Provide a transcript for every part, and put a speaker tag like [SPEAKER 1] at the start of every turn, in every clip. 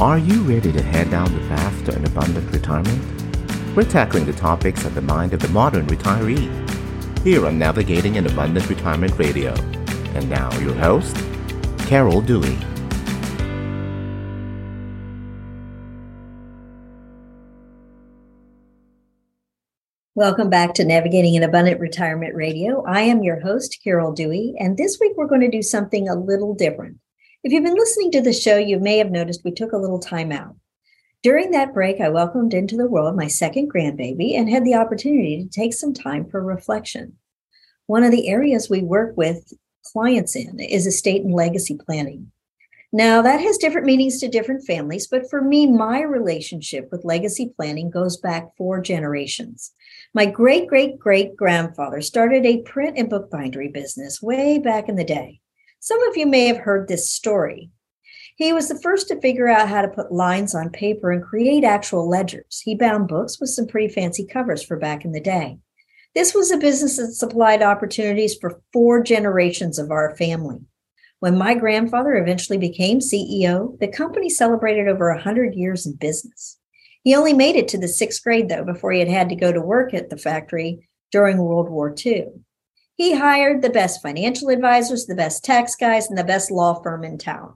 [SPEAKER 1] Are you ready to head down the path to an abundant retirement? We're tackling the topics of the mind of the modern retiree here on Navigating an Abundant Retirement Radio. And now, your host, Carol Dewey.
[SPEAKER 2] Welcome back to Navigating an Abundant Retirement Radio. I am your host, Carol Dewey, and this week we're going to do something a little different. If you've been listening to the show, you may have noticed we took a little time out. During that break, I welcomed into the world my second grandbaby and had the opportunity to take some time for reflection. One of the areas we work with clients in is estate and legacy planning. Now, that has different meanings to different families, but for me, my relationship with legacy planning goes back four generations. My great great great grandfather started a print and bookbindery business way back in the day. Some of you may have heard this story. He was the first to figure out how to put lines on paper and create actual ledgers. He bound books with some pretty fancy covers for back in the day. This was a business that supplied opportunities for four generations of our family. When my grandfather eventually became CEO, the company celebrated over 100 years in business. He only made it to the sixth grade, though, before he had had to go to work at the factory during World War II. He hired the best financial advisors, the best tax guys, and the best law firm in town.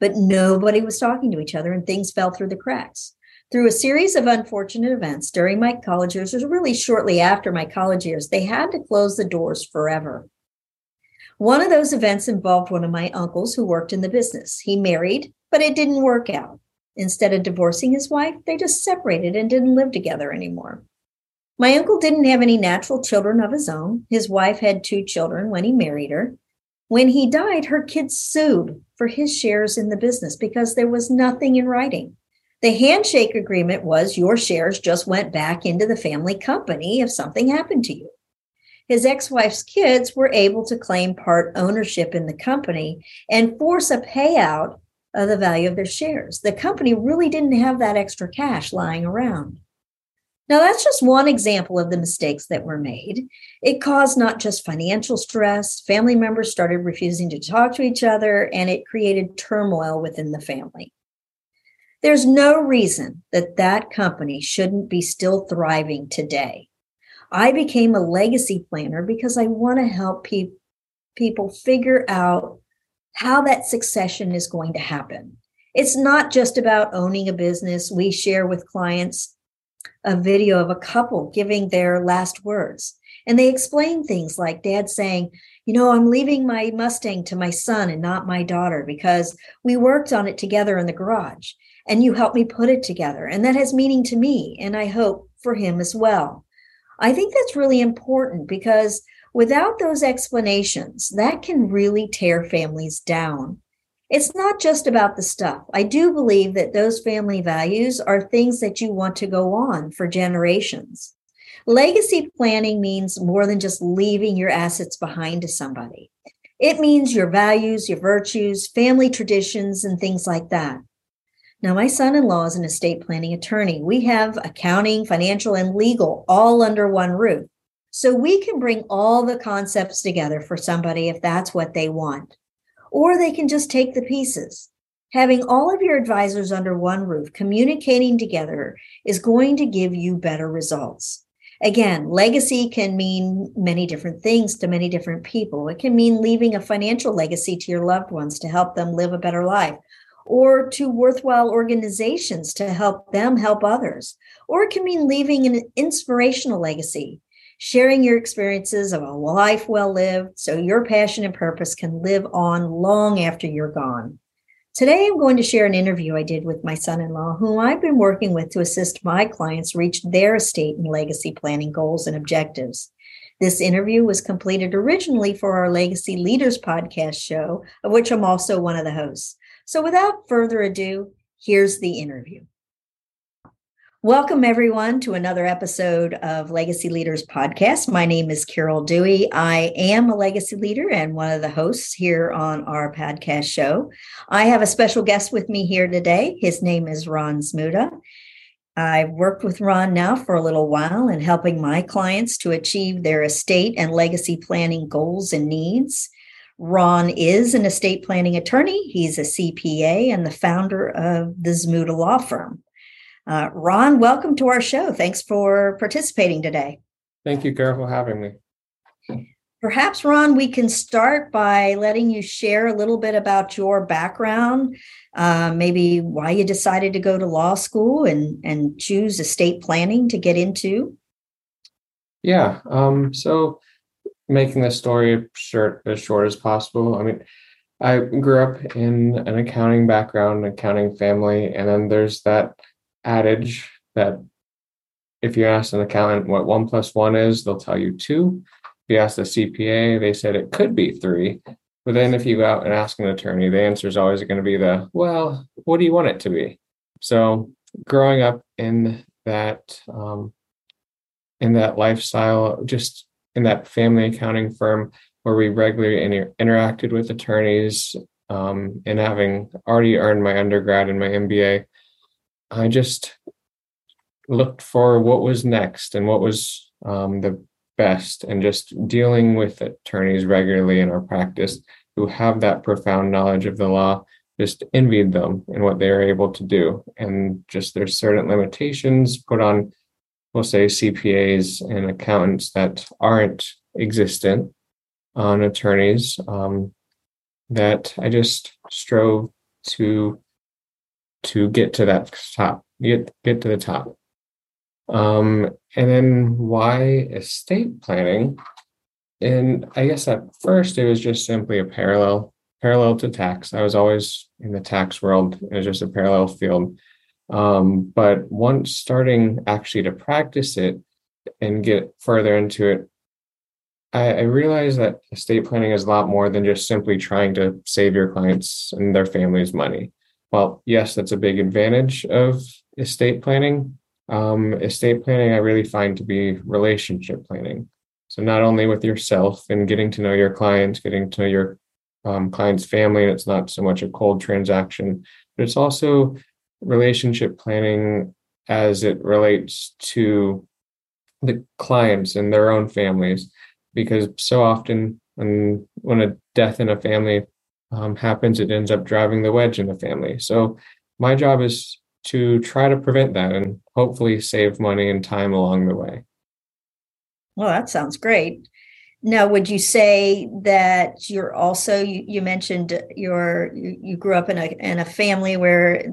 [SPEAKER 2] But nobody was talking to each other, and things fell through the cracks. Through a series of unfortunate events during my college years, or really shortly after my college years, they had to close the doors forever. One of those events involved one of my uncles who worked in the business. He married, but it didn't work out. Instead of divorcing his wife, they just separated and didn't live together anymore. My uncle didn't have any natural children of his own. His wife had two children when he married her. When he died, her kids sued for his shares in the business because there was nothing in writing. The handshake agreement was your shares just went back into the family company if something happened to you. His ex wife's kids were able to claim part ownership in the company and force a payout of the value of their shares. The company really didn't have that extra cash lying around. Now, that's just one example of the mistakes that were made. It caused not just financial stress, family members started refusing to talk to each other, and it created turmoil within the family. There's no reason that that company shouldn't be still thriving today. I became a legacy planner because I want to help pe- people figure out how that succession is going to happen. It's not just about owning a business. We share with clients a video of a couple giving their last words. And they explain things like dad saying, You know, I'm leaving my Mustang to my son and not my daughter because we worked on it together in the garage and you helped me put it together. And that has meaning to me. And I hope for him as well. I think that's really important because Without those explanations, that can really tear families down. It's not just about the stuff. I do believe that those family values are things that you want to go on for generations. Legacy planning means more than just leaving your assets behind to somebody. It means your values, your virtues, family traditions, and things like that. Now, my son in law is an estate planning attorney. We have accounting, financial, and legal all under one roof. So we can bring all the concepts together for somebody if that's what they want. Or they can just take the pieces. Having all of your advisors under one roof communicating together is going to give you better results. Again, legacy can mean many different things to many different people. It can mean leaving a financial legacy to your loved ones to help them live a better life, or to worthwhile organizations to help them help others. Or it can mean leaving an inspirational legacy sharing your experiences of a life well lived so your passion and purpose can live on long after you're gone. Today, I'm going to share an interview I did with my son in law, whom I've been working with to assist my clients reach their estate and legacy planning goals and objectives. This interview was completed originally for our Legacy Leaders podcast show, of which I'm also one of the hosts. So, without further ado, here's the interview. Welcome, everyone, to another episode of Legacy Leaders Podcast. My name is Carol Dewey. I am a legacy leader and one of the hosts here on our podcast show. I have a special guest with me here today. His name is Ron Zmuda. I've worked with Ron now for a little while in helping my clients to achieve their estate and legacy planning goals and needs. Ron is an estate planning attorney. He's a CPA and the founder of the Zmuda Law Firm. Uh, Ron, welcome to our show. Thanks for participating today.
[SPEAKER 3] Thank you, Carol, for having me.
[SPEAKER 2] Perhaps, Ron, we can start by letting you share a little bit about your background, uh, maybe why you decided to go to law school and, and choose estate planning to get into.
[SPEAKER 3] Yeah. Um, so, making the story short as short as possible. I mean, I grew up in an accounting background, accounting family, and then there's that adage that if you ask an accountant what one plus one is, they'll tell you two If you ask the CPA, they said it could be three. But then if you go out and ask an attorney, the answer is always going to be the, well, what do you want it to be? So growing up in that um, in that lifestyle, just in that family accounting firm where we regularly inter- interacted with attorneys, um, and having already earned my undergrad and my MBA, I just looked for what was next and what was um, the best and just dealing with attorneys regularly in our practice who have that profound knowledge of the law just envied them and what they are able to do. And just there's certain limitations put on we'll say cpas and accountants that aren't existent on attorneys um, that i just strove to to get to that top get get to the top um, and then why estate planning? And I guess at first it was just simply a parallel, parallel to tax. I was always in the tax world. It was just a parallel field. Um, but once starting actually to practice it and get further into it, I, I realized that estate planning is a lot more than just simply trying to save your clients and their families money. Well, yes, that's a big advantage of estate planning, um, estate planning, I really find to be relationship planning. So not only with yourself and getting to know your clients, getting to know your um, client's family, and it's not so much a cold transaction, but it's also relationship planning as it relates to the clients and their own families. Because so often when when a death in a family um, happens, it ends up driving the wedge in the family. So my job is to try to prevent that and hopefully save money and time along the way.
[SPEAKER 2] Well, that sounds great. Now, would you say that you're also you, you mentioned your you, you grew up in a in a family where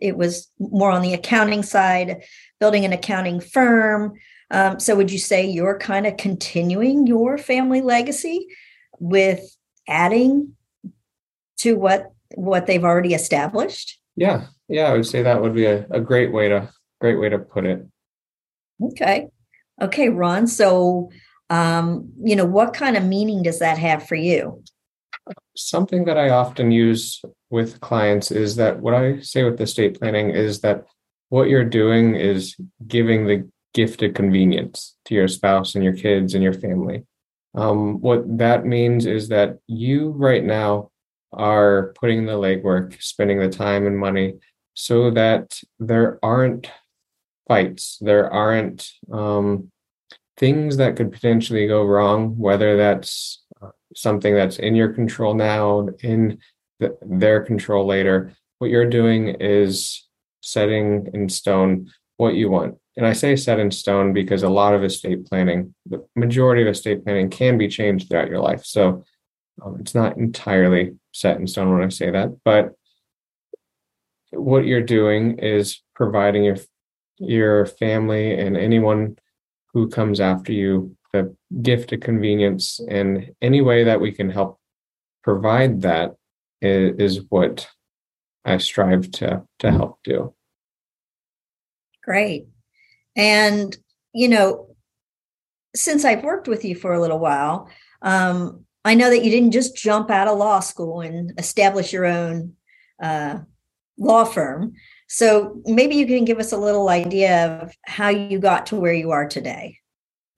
[SPEAKER 2] it was more on the accounting side, building an accounting firm. Um, so, would you say you're kind of continuing your family legacy with adding to what what they've already established?
[SPEAKER 3] Yeah, yeah, I would say that would be a, a great way to great way to put it.
[SPEAKER 2] Okay. Okay, Ron. So um, you know, what kind of meaning does that have for you?
[SPEAKER 3] Something that I often use with clients is that what I say with estate planning is that what you're doing is giving the gift of convenience to your spouse and your kids and your family. Um, what that means is that you right now are putting the legwork, spending the time and money so that there aren't fights, there aren't um, things that could potentially go wrong, whether that's uh, something that's in your control now, in the, their control later. What you're doing is setting in stone what you want. And I say set in stone because a lot of estate planning, the majority of estate planning can be changed throughout your life. So um, it's not entirely set in stone when I say that, but what you're doing is providing your your family and anyone who comes after you the gift of convenience and any way that we can help provide that is, is what I strive to to help do.
[SPEAKER 2] Great. And you know, since I've worked with you for a little while, um, I know that you didn't just jump out of law school and establish your own uh, law firm. So maybe you can give us a little idea of how you got to where you are today.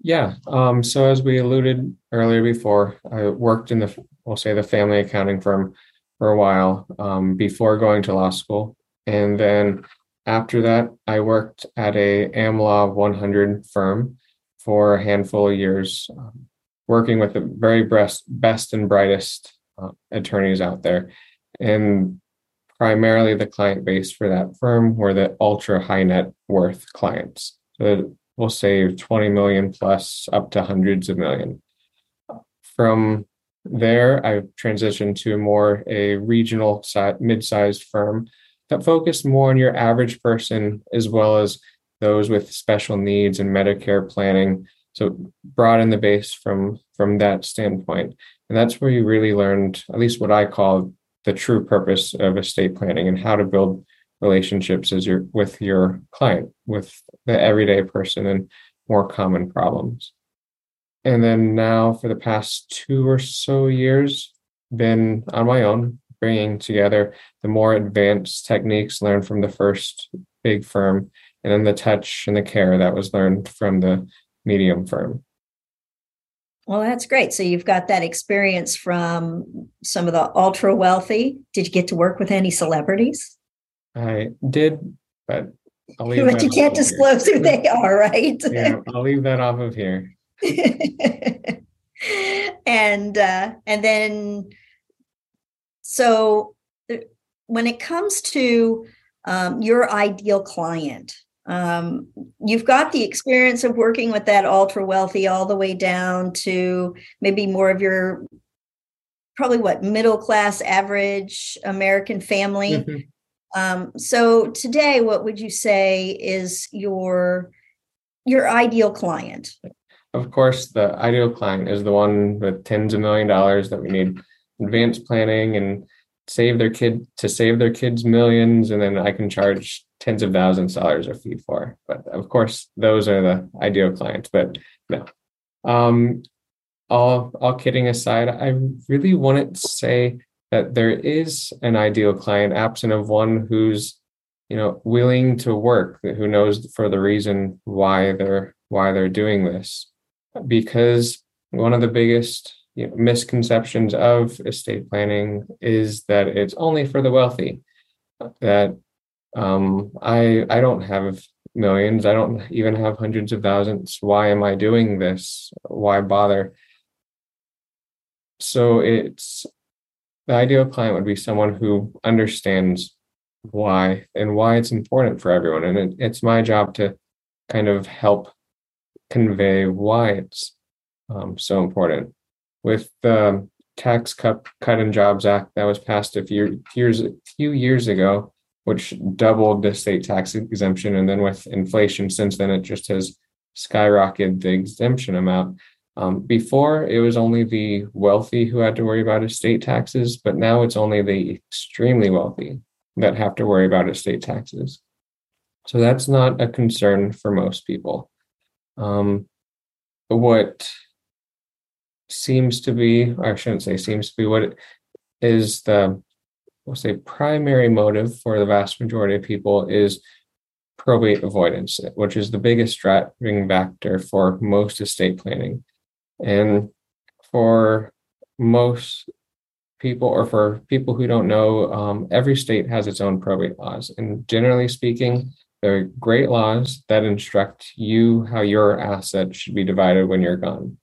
[SPEAKER 3] Yeah. Um, so as we alluded earlier before, I worked in the we'll say the family accounting firm for a while um, before going to law school, and then after that, I worked at a AmLaw 100 firm for a handful of years, um, working with the very best, best and brightest uh, attorneys out there. And primarily the client base for that firm were the ultra high net worth clients. So we'll save 20 million plus up to hundreds of million. From there, I transitioned to more a regional mid-sized firm that focused more on your average person as well as those with special needs and Medicare planning. So broaden the base from from that standpoint, and that's where you really learned, at least what I call the true purpose of estate planning and how to build relationships as your with your client, with the everyday person and more common problems. And then now for the past two or so years, been on my own, bringing together the more advanced techniques learned from the first big firm and then the touch and the care that was learned from the medium firm.
[SPEAKER 2] Well, that's great. So you've got that experience from some of the ultra wealthy. Did you get to work with any celebrities?
[SPEAKER 3] I did, but
[SPEAKER 2] I'll leave but you can't disclose here. who they are, right?
[SPEAKER 3] yeah, I'll leave that off of here.
[SPEAKER 2] and uh, and then so when it comes to um, your ideal client, um, you've got the experience of working with that ultra wealthy all the way down to maybe more of your probably what middle class average American family. Mm-hmm. Um, so today, what would you say is your your ideal client?
[SPEAKER 3] Of course, the ideal client is the one with tens of million dollars that we need advanced planning and save their kid to save their kids millions, and then I can charge tens of thousands of dollars a fee for. But of course, those are the ideal clients. But no. Um, all all kidding aside, I really wouldn't say that there is an ideal client absent of one who's you know willing to work who knows for the reason why they're why they're doing this because one of the biggest you know, misconceptions of estate planning is that it's only for the wealthy that um, i i don't have millions. I don't even have hundreds of thousands. Why am i doing this? Why bother? So it's the ideal client would be someone who understands why and why it's important for everyone. And it, it's my job to kind of help convey why it's um, so important. With the tax cut cut and jobs act that was passed a few years a few years ago which doubled the estate tax exemption. And then with inflation since then it just has skyrocketed the exemption amount. Um, before it was only the wealthy who had to worry about estate taxes but now it's only the extremely wealthy that have to worry about estate taxes. So that's not a concern for most people. Um, what seems to be, I shouldn't say seems to be, what is the, we'll say, primary motive for the vast majority of people is probate avoidance, which is the biggest driving factor for most estate planning. And for most people, or for people who don't know, um, every state has its own probate laws. And generally speaking, they're great laws that instruct you how your asset should be divided when you're gone.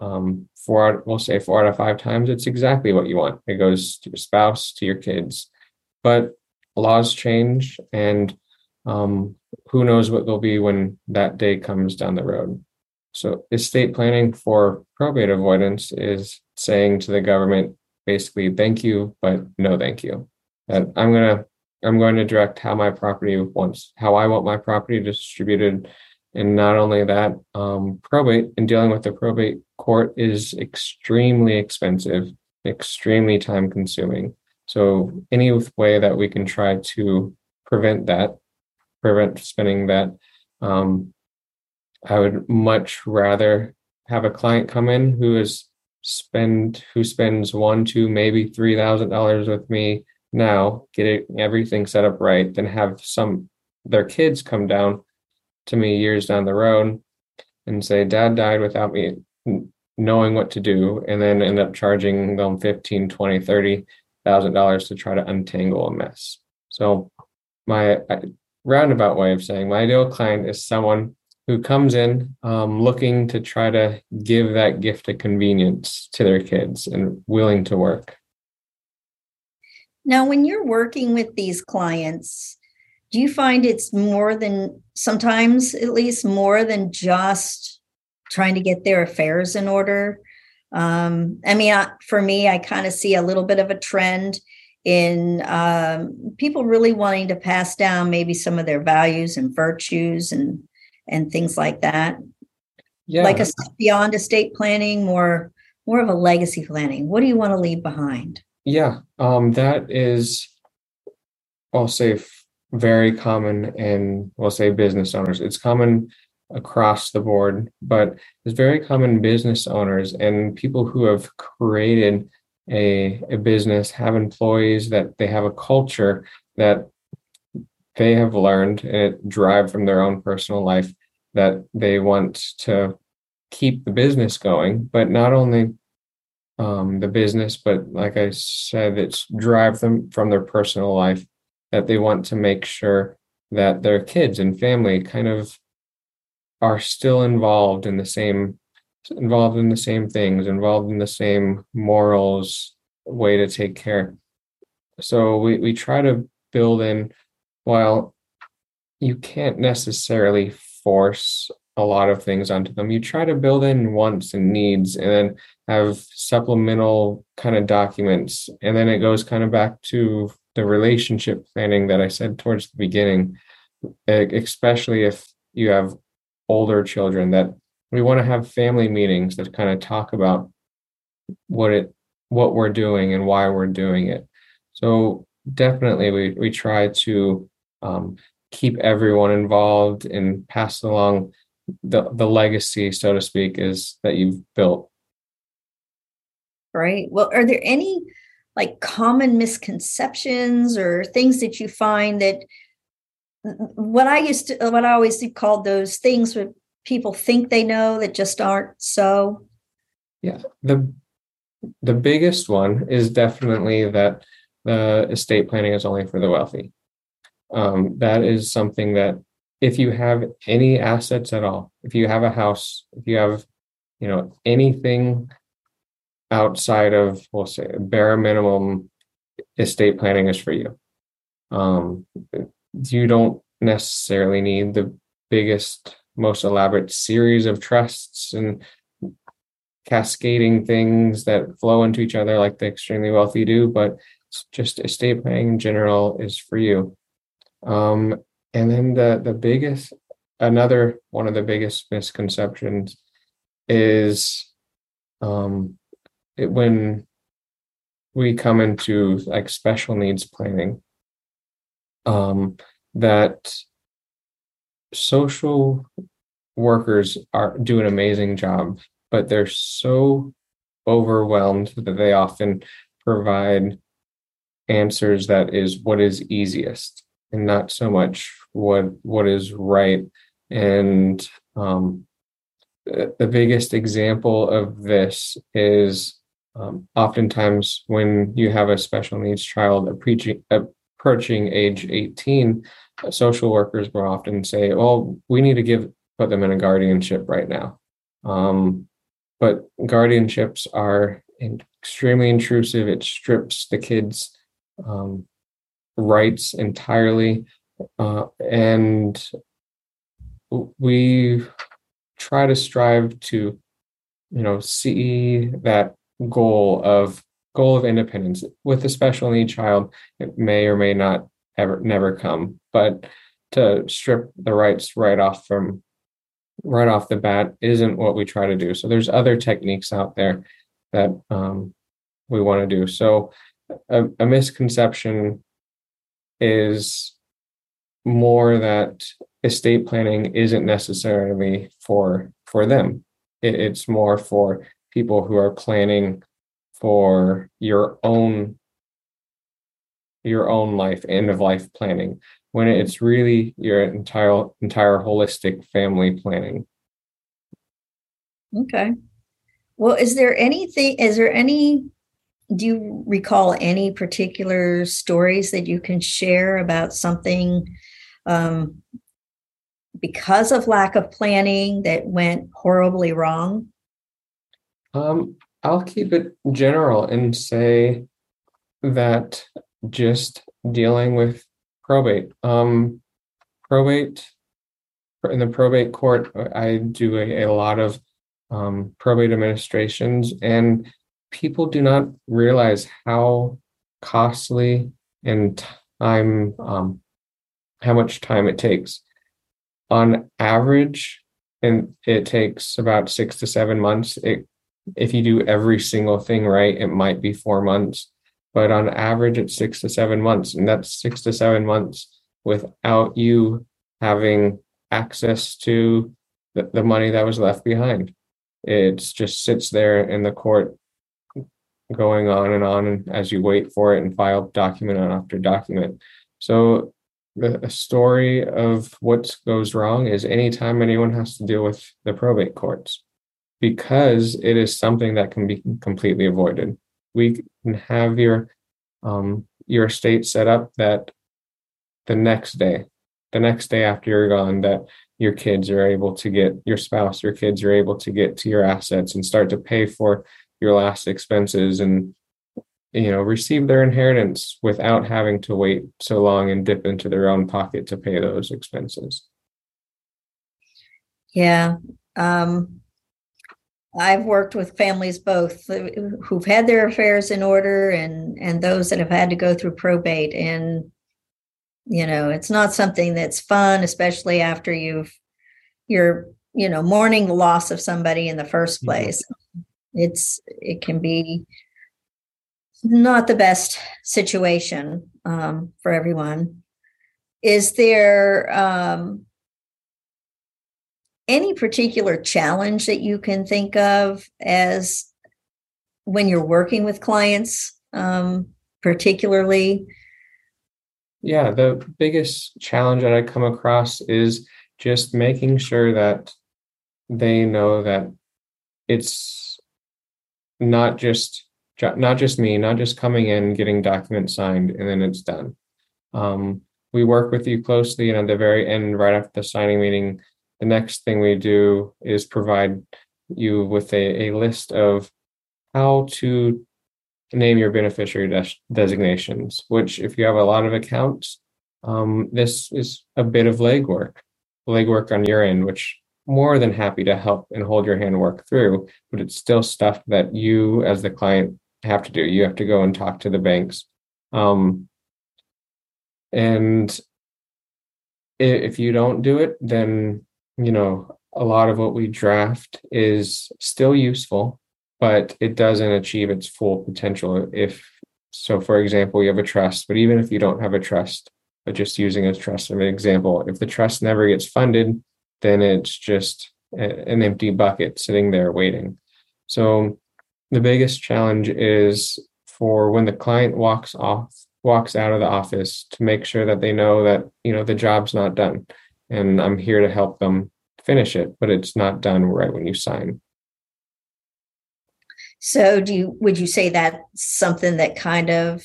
[SPEAKER 3] Um, four out, we'll say four out of five times, it's exactly what you want. It goes to your spouse, to your kids. But laws change, and um, who knows what they'll be when that day comes down the road. So, estate planning for probate avoidance is saying to the government, basically, thank you, but no thank you. That I'm going to I'm going to direct how my property wants, how I want my property distributed. And not only that, um, probate and dealing with the probate court is extremely expensive, extremely time consuming. So, any way that we can try to prevent that, prevent spending that, um, I would much rather have a client come in who is spend who spends one, two, maybe three thousand dollars with me now, get everything set up right, then have some their kids come down to me years down the road and say, Dad died without me knowing what to do, and then end up charging them 15, 20, 30 thousand dollars to try to untangle a mess. So my roundabout way of saying my ideal client is someone who comes in um, looking to try to give that gift of convenience to their kids and willing to work
[SPEAKER 2] Now, when you're working with these clients, do you find it's more than sometimes, at least, more than just trying to get their affairs in order? Um, I mean, for me, I kind of see a little bit of a trend in um, people really wanting to pass down maybe some of their values and virtues and and things like that. Yeah. Like a beyond estate planning, more more of a legacy planning. What do you want to leave behind?
[SPEAKER 3] Yeah, um, that is, I'll say, very common in, we'll say, business owners. It's common across the board, but it's very common business owners and people who have created a, a business, have employees that they have a culture that they have learned and it drive from their own personal life that they want to keep the business going, but not only um, the business, but like I said, it's drive them from their personal life that they want to make sure that their kids and family kind of are still involved in the same involved in the same things involved in the same morals way to take care. So we, we try to build in while you can't necessarily force a lot of things onto them you try to build in wants and needs and then have supplemental kind of documents and then it goes kind of back to the relationship planning that i said towards the beginning especially if you have older children that we want to have family meetings that kind of talk about what it what we're doing and why we're doing it. So definitely we we try to um, keep everyone involved and pass along the the legacy so to speak is that you've built.
[SPEAKER 2] Right. Well are there any like common misconceptions or things that you find that what I used to, what I always called those things where people think they know that just aren't so.
[SPEAKER 3] Yeah, the the biggest one is definitely that the estate planning is only for the wealthy. Um, that is something that if you have any assets at all, if you have a house, if you have, you know, anything outside of, we'll say, bare minimum estate planning is for you. Um, you don't necessarily need the biggest, most elaborate series of trusts and cascading things that flow into each other like the extremely wealthy do, but just estate planning in general is for you. Um, and then the the biggest, another one of the biggest misconceptions is um, it, when we come into like special needs planning um, that social workers are do an amazing job, but they're so overwhelmed that they often provide answers that is what is easiest and not so much what what is right. And um, the biggest example of this is um, oftentimes when you have a special needs child approaching, age 18, social workers will often say, well, we need to give put them in a guardianship right now. Um, but guardianships are extremely intrusive. It strips the kids' um, rights entirely. Uh, and we try to strive to, you know, see that goal of goal of independence. With a special need child it may or may not ever never come. But to strip the rights right off from right off the bat isn't what we try to do. So there's other techniques out there that um, we want to do. So a, a misconception is more that estate planning isn't necessarily for for them. It, it's more for people who are planning for your own your own life end of life planning when it's really your entire entire holistic family planning.
[SPEAKER 2] Okay. Well is there anything is there any do you recall any particular stories that you can share about something um, because of lack of planning that went horribly wrong
[SPEAKER 3] um, I'll keep it general and say that just dealing with probate. Um, probate in the probate court, I do a, a lot of um, probate administrations, and people do not realize how costly and time, um, how much time it takes. On average, and it takes about six to seven months. It, if you do every single thing right, it might be four months, but on average, it's six to seven months, and that's six to seven months without you having access to the, the money that was left behind. It just sits there in the court going on and on as you wait for it and file document after document. So the story of what goes wrong is anytime anyone has to deal with the probate courts because it is something that can be completely avoided. We can have your um, your estate set up that the next day, the next day after you're gone, that your kids are able to get your spouse, your kids are able to get to your assets and start to pay for your last expenses and you know receive their inheritance without having to wait so long and dip into their own pocket to pay those expenses
[SPEAKER 2] yeah um i've worked with families both who've had their affairs in order and and those that have had to go through probate and you know it's not something that's fun especially after you've you're you know mourning the loss of somebody in the first mm-hmm. place it's it can be not the best situation um, for everyone. Is there um, any particular challenge that you can think of as when you're working with clients, um, particularly?
[SPEAKER 3] Yeah, the biggest challenge that I come across is just making sure that they know that it's not just not just me, not just coming in, getting documents signed, and then it's done. Um, we work with you closely, and at the very end, right after the signing meeting, the next thing we do is provide you with a, a list of how to name your beneficiary des- designations, which, if you have a lot of accounts, um, this is a bit of legwork, legwork on your end, which more than happy to help and hold your hand work through, but it's still stuff that you as the client have to do. You have to go and talk to the banks. Um, and if you don't do it, then, you know, a lot of what we draft is still useful, but it doesn't achieve its full potential. If so, for example, you have a trust, but even if you don't have a trust, but just using a trust as an example, if the trust never gets funded, then it's just an empty bucket sitting there waiting. So the biggest challenge is for when the client walks off walks out of the office to make sure that they know that you know the job's not done and i'm here to help them finish it but it's not done right when you sign
[SPEAKER 2] so do you would you say that something that kind of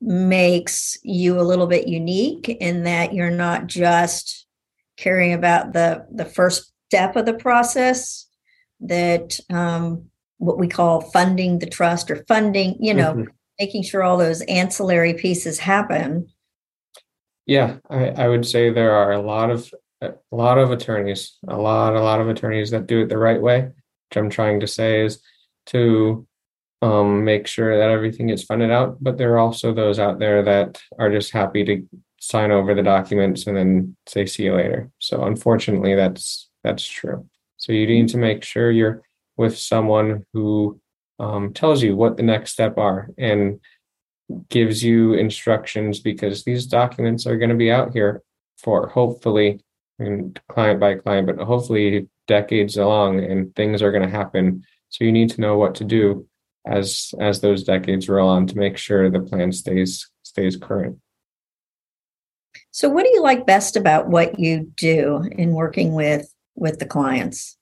[SPEAKER 2] makes you a little bit unique in that you're not just caring about the the first step of the process that um, what we call funding the trust or funding, you know, mm-hmm. making sure all those ancillary pieces happen.
[SPEAKER 3] Yeah, I, I would say there are a lot of a lot of attorneys, a lot, a lot of attorneys that do it the right way. Which I'm trying to say is to um, make sure that everything is funded out. But there are also those out there that are just happy to sign over the documents and then say see you later. So unfortunately, that's that's true. So you need to make sure you're with someone who um, tells you what the next step are and gives you instructions because these documents are going to be out here for hopefully mean, client by client, but hopefully decades along and things are going to happen. So you need to know what to do as as those decades roll on to make sure the plan stays stays current.
[SPEAKER 2] So what do you like best about what you do in working with with the clients?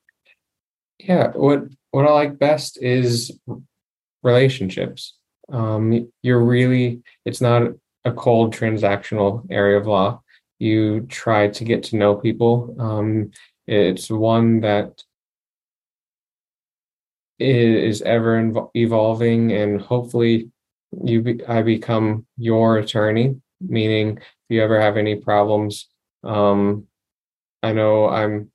[SPEAKER 3] Yeah, what what I like best is relationships. Um, you're really it's not a cold transactional area of law. You try to get to know people. Um, it's one that is ever evolving and hopefully you be, I become your attorney, meaning if you ever have any problems, um, I know I'm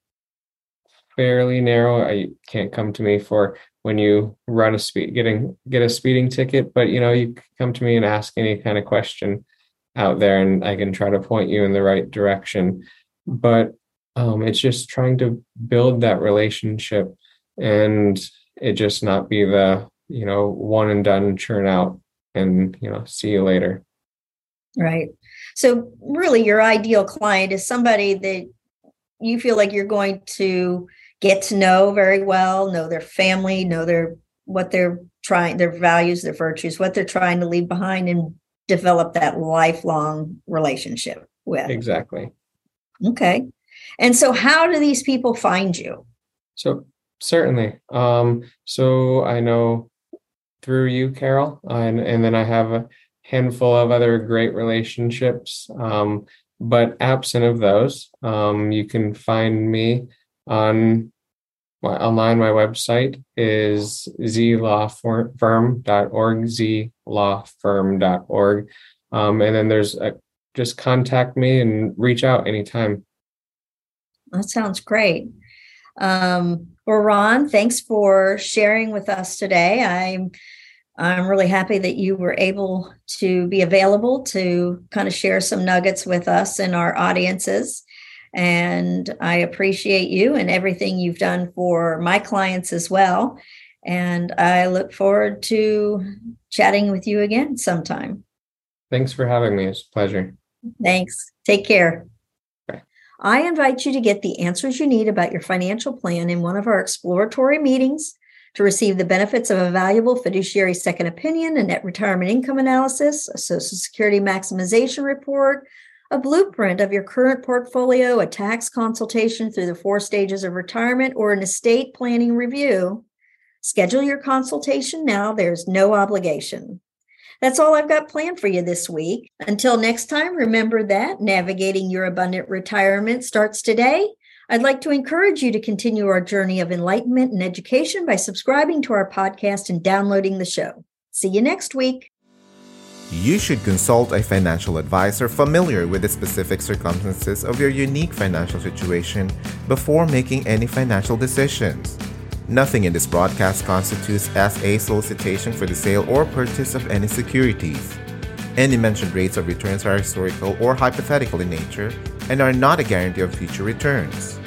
[SPEAKER 3] fairly narrow. I can't come to me for when you run a speed getting get a speeding ticket, but you know you come to me and ask any kind of question out there, and I can try to point you in the right direction. But um, it's just trying to build that relationship, and it just not be the you know one and done churn out and you know see you later.
[SPEAKER 2] Right. So really, your ideal client is somebody that you feel like you're going to get to know very well, know their family, know their what they're trying, their values, their virtues, what they're trying to leave behind, and develop that lifelong relationship with.
[SPEAKER 3] Exactly.
[SPEAKER 2] Okay. And so, how do these people find you?
[SPEAKER 3] So certainly. Um, so I know through you, Carol, and and then I have a handful of other great relationships. Um, but absent of those, um, you can find me on my online. My website is zlawfirm.org, zlawfirm.org. Um, and then there's a, just contact me and reach out anytime.
[SPEAKER 2] That sounds great. Um, well, Ron, thanks for sharing with us today. I'm I'm really happy that you were able to be available to kind of share some nuggets with us and our audiences. And I appreciate you and everything you've done for my clients as well. And I look forward to chatting with you again sometime.
[SPEAKER 3] Thanks for having me. It's a pleasure.
[SPEAKER 2] Thanks. Take care. I invite you to get the answers you need about your financial plan in one of our exploratory meetings to receive the benefits of a valuable fiduciary second opinion, a net retirement income analysis, a Social Security maximization report, a blueprint of your current portfolio, a tax consultation through the four stages of retirement, or an estate planning review. Schedule your consultation now. There's no obligation. That's all I've got planned for you this week. Until next time, remember that navigating your abundant retirement starts today I'd like to encourage you to continue our journey of enlightenment and education by subscribing to our podcast and downloading the show. See you next week.
[SPEAKER 1] You should consult a financial advisor familiar with the specific circumstances of your unique financial situation before making any financial decisions. Nothing in this broadcast constitutes as a solicitation for the sale or purchase of any securities. Any mentioned rates of returns are historical or hypothetical in nature and are not a guarantee of future returns.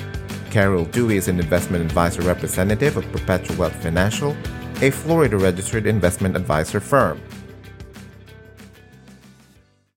[SPEAKER 1] Carol Dewey is an investment advisor representative of Perpetual Wealth Financial, a Florida registered investment advisor firm.